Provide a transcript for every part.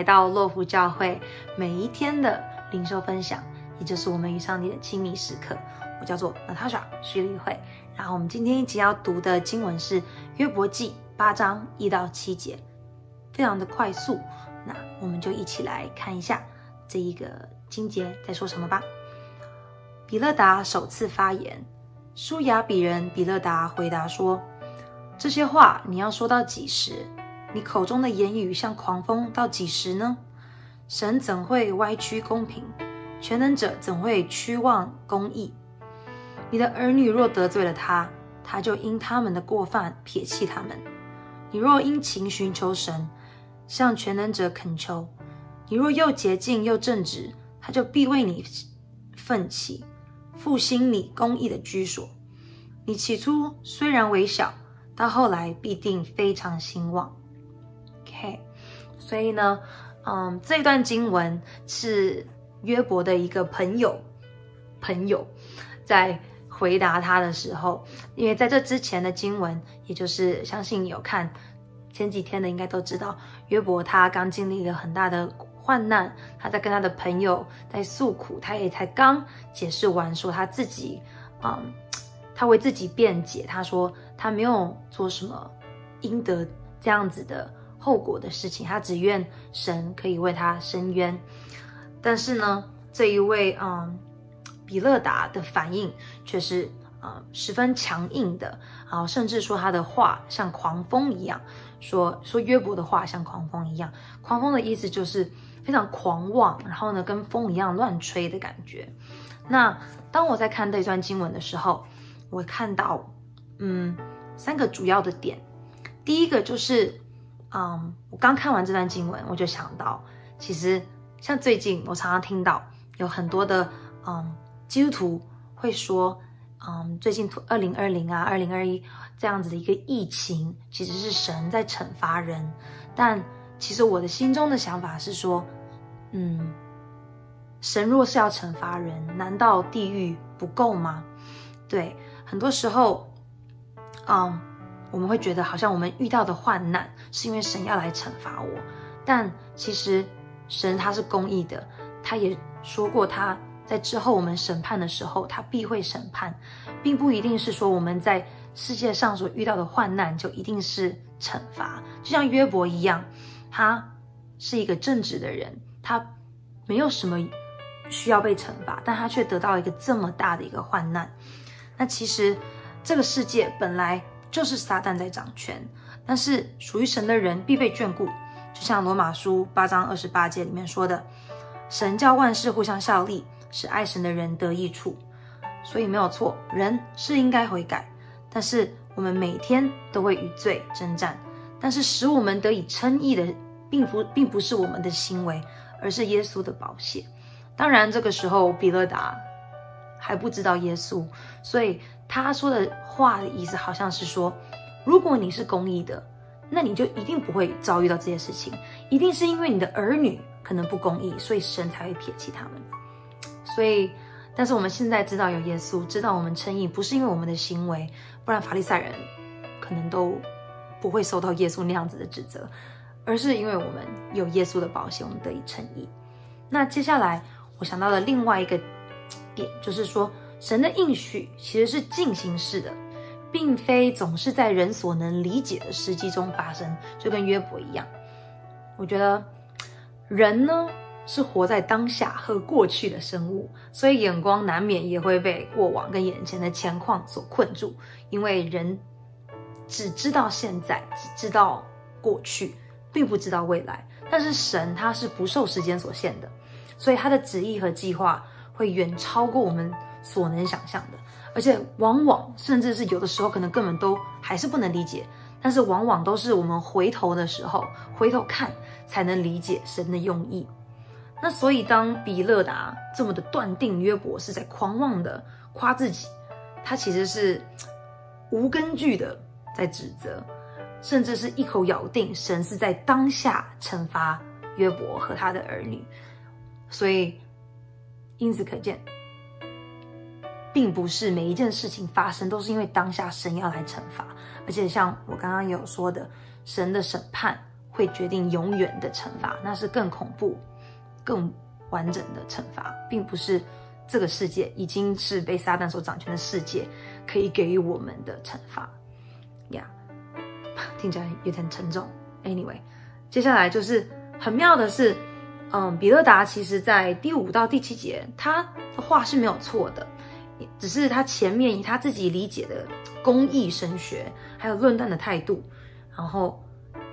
来到洛福教会每一天的灵修分享，也就是我们与上帝的亲密时刻。我叫做 Natasha 徐丽慧，然后我们今天一起要读的经文是约伯记八章一到七节，非常的快速。那我们就一起来看一下这一个经节在说什么吧。比勒达首次发言，书亚比人比勒达回答说：“这些话你要说到几时？你口中的言语像狂风到几时呢？神怎会歪曲公平？全能者怎会屈枉公义？”你的儿女若得罪了他，他就因他们的过犯撇弃他们；你若殷勤寻求神，向全能者恳求，你若又洁净又正直，他就必为你奋起，复兴你公义的居所。你起初虽然微小，到后来必定非常兴旺。所以呢，嗯，这段经文是约伯的一个朋友，朋友在。回答他的时候，因为在这之前的经文，也就是相信有看前几天的，应该都知道约伯他刚经历了很大的患难，他在跟他的朋友在诉苦，他也才刚解释完，说他自己，嗯，他为自己辩解，他说他没有做什么应得这样子的后果的事情，他只愿神可以为他伸冤。但是呢，这一位，嗯。比勒达的反应却是呃十分强硬的，然后甚至说他的话像狂风一样，说说约伯的话像狂风一样。狂风的意思就是非常狂妄，然后呢跟风一样乱吹的感觉。那当我在看这段经文的时候，我看到嗯三个主要的点。第一个就是嗯我刚看完这段经文，我就想到，其实像最近我常常听到有很多的嗯。基督徒会说，嗯，最近二零二零啊，二零二一这样子的一个疫情，其实是神在惩罚人。但其实我的心中的想法是说，嗯，神若是要惩罚人，难道地狱不够吗？对，很多时候，嗯，我们会觉得好像我们遇到的患难是因为神要来惩罚我，但其实神他是公义的，他也说过他。在之后我们审判的时候，他必会审判，并不一定是说我们在世界上所遇到的患难就一定是惩罚。就像约伯一样，他是一个正直的人，他没有什么需要被惩罚，但他却得到一个这么大的一个患难。那其实这个世界本来就是撒旦在掌权，但是属于神的人必被眷顾。就像罗马书八章二十八节里面说的：“神叫万事互相效力。”使爱神的人得益处，所以没有错，人是应该悔改。但是我们每天都会与罪征战，但是使我们得以称义的，并不并不是我们的行为，而是耶稣的宝血。当然，这个时候比勒达还不知道耶稣，所以他说的话的意思好像是说：如果你是公义的，那你就一定不会遭遇到这些事情，一定是因为你的儿女可能不公义，所以神才会撇弃他们。所以，但是我们现在知道有耶稣，知道我们称义不是因为我们的行为，不然法利赛人可能都不会受到耶稣那样子的指责，而是因为我们有耶稣的保险，我们得以称义。那接下来我想到的另外一个点，就是说神的应许其实是进行式的，并非总是在人所能理解的时机中发生，就跟约伯一样。我觉得人呢，是活在当下和过去的生物，所以眼光难免也会被过往跟眼前的情况所困住。因为人只知道现在，只知道过去，并不知道未来。但是神他是不受时间所限的，所以他的旨意和计划会远超过我们所能想象的，而且往往甚至是有的时候可能根本都还是不能理解。但是往往都是我们回头的时候，回头看才能理解神的用意。那所以，当比勒达这么的断定约伯是在狂妄的夸自己，他其实是无根据的在指责，甚至是一口咬定神是在当下惩罚约伯和他的儿女。所以，因此可见，并不是每一件事情发生都是因为当下神要来惩罚，而且像我刚刚有说的，神的审判。会决定永远的惩罚，那是更恐怖、更完整的惩罚，并不是这个世界已经是被撒旦所掌权的世界可以给予我们的惩罚。呀、听起来有点沉重。Anyway，接下来就是很妙的是，嗯，比勒达其实在第五到第七节，他的话是没有错的。只是他前面以他自己理解的公义神学，还有论断的态度，然后，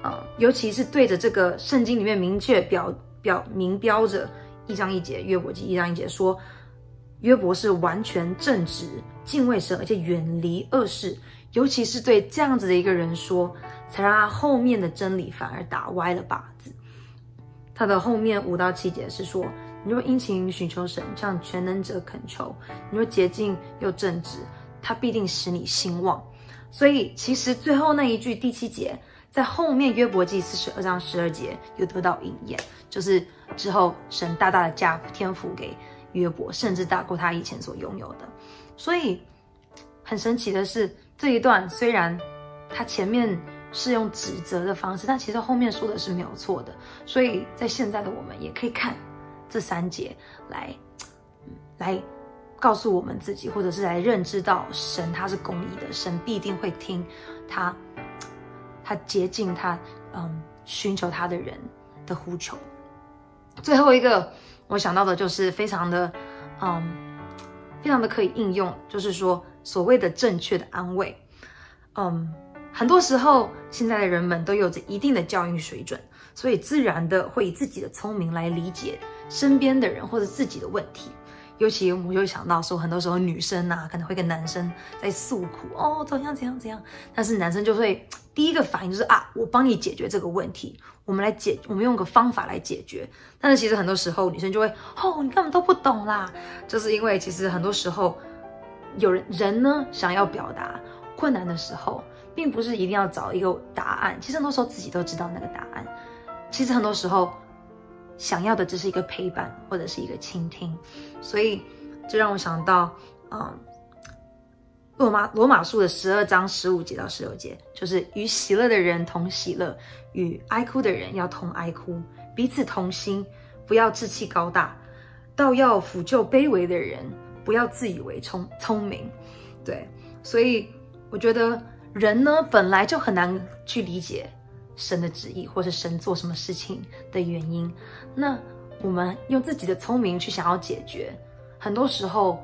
呃，尤其是对着这个圣经里面明确表表明标着一章一节约伯记一章一节说，约伯是完全正直、敬畏神，而且远离恶事，尤其是对这样子的一个人说，才让他后面的真理反而打歪了靶子。他的后面五到七节是说。你若殷勤寻求神，向全能者恳求；你若洁净又正直，他必定使你兴旺。所以，其实最后那一句第七节，在后面约伯记四十二章十二节又得到应验，就是之后神大大的加添福给约伯，甚至大过他以前所拥有的。所以，很神奇的是，这一段虽然他前面是用指责的方式，但其实后面说的是没有错的。所以在现在的我们也可以看。这三节来，来告诉我们自己，或者是来认知到神他是公义的，神必定会听他，他接近他，嗯，寻求他的人的呼求。最后一个我想到的就是非常的，嗯，非常的可以应用，就是说所谓的正确的安慰，嗯，很多时候现在的人们都有着一定的教育水准，所以自然的会以自己的聪明来理解。身边的人或者自己的问题，尤其我就会想到说，很多时候女生啊可能会跟男生在诉苦哦，怎样怎样怎样，但是男生就会第一个反应就是啊，我帮你解决这个问题，我们来解，我们用个方法来解决。但是其实很多时候女生就会哦，你根本都不懂啦，就是因为其实很多时候有人人呢想要表达困难的时候，并不是一定要找一个答案，其实很多时候自己都知道那个答案，其实很多时候。想要的只是一个陪伴，或者是一个倾听，所以这让我想到，嗯，罗马罗马书的十二章十五节到十六节，就是与喜乐的人同喜乐，与哀哭的人要同哀哭，彼此同心，不要志气高大，倒要俯就卑微的人，不要自以为聪聪明。对，所以我觉得人呢，本来就很难去理解。神的旨意，或是神做什么事情的原因，那我们用自己的聪明去想要解决，很多时候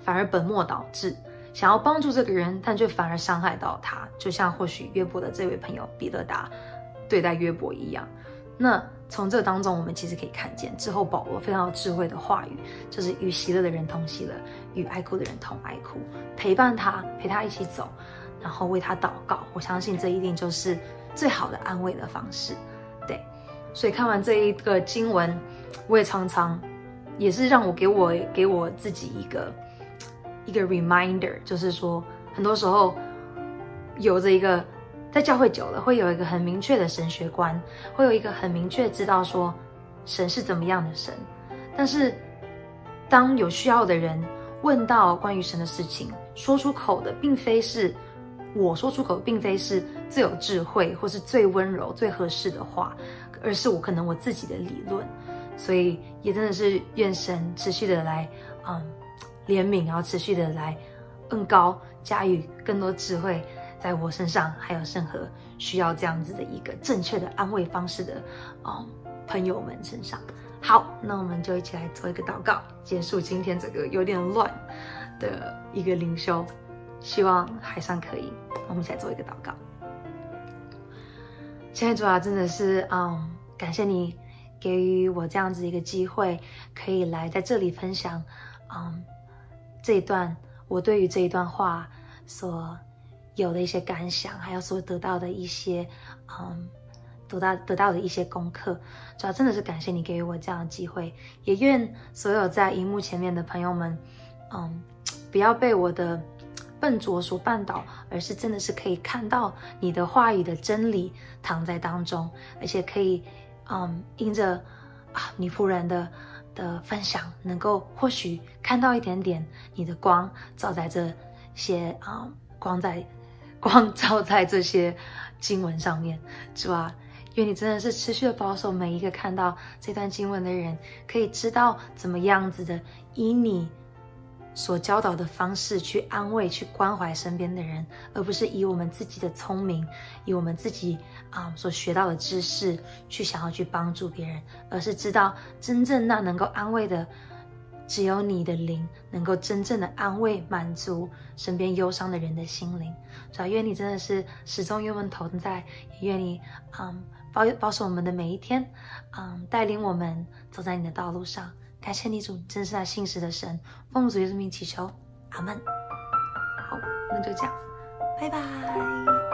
反而本末倒置，想要帮助这个人，但却反而伤害到他。就像或许约伯的这位朋友比勒达对待约伯一样。那从这当中，我们其实可以看见之后保罗非常有智慧的话语，就是与喜乐的人同喜乐，与哀哭的人同哀哭，陪伴他，陪他一起走，然后为他祷告。我相信这一定就是。最好的安慰的方式，对，所以看完这一个经文，我也常常也是让我给我给我自己一个一个 reminder，就是说，很多时候有着一个在教会久了，会有一个很明确的神学观，会有一个很明确知道说神是怎么样的神，但是当有需要的人问到关于神的事情，说出口的并非是。我说出口并非是最有智慧或是最温柔、最合适的话，而是我可能我自己的理论，所以也真的是愿神持续的来，嗯，怜悯，然后持续的来恩膏加予更多智慧在我身上，还有任何需要这样子的一个正确的安慰方式的，嗯，朋友们身上。好，那我们就一起来做一个祷告，结束今天这个有点乱的一个灵修。希望还算可以，我们一起来做一个祷告。亲爱的主啊，真的是，嗯，感谢你给予我这样子一个机会，可以来在这里分享，嗯，这一段我对于这一段话所有的一些感想，还有所得到的一些，嗯，得到得到的一些功课。主要真的是感谢你给予我这样的机会，也愿所有在荧幕前面的朋友们，嗯，不要被我的。笨拙所绊倒，而是真的是可以看到你的话语的真理躺在当中，而且可以，嗯，因着啊你仆人的的分享，能够或许看到一点点你的光照在这些啊光在 光照在这些经文上面，主啊，愿你真的是持续的保守每一个看到这段经文的人，可以知道怎么样子的以你所教导的方式去安慰、去关怀身边的人，而不是以我们自己的聪明、以我们自己啊所学到的知识去想要去帮助别人，而是知道真正那能够安慰的，只有你的灵能够真正的安慰、满足身边忧伤的人的心灵。所以愿你真的是始终与我们同在，也愿你嗯保保守我们的每一天，嗯带领我们走在你的道路上。感谢你主，真是那信实的神，奉主耶稣名祈求，阿门。好，那就这样，拜拜。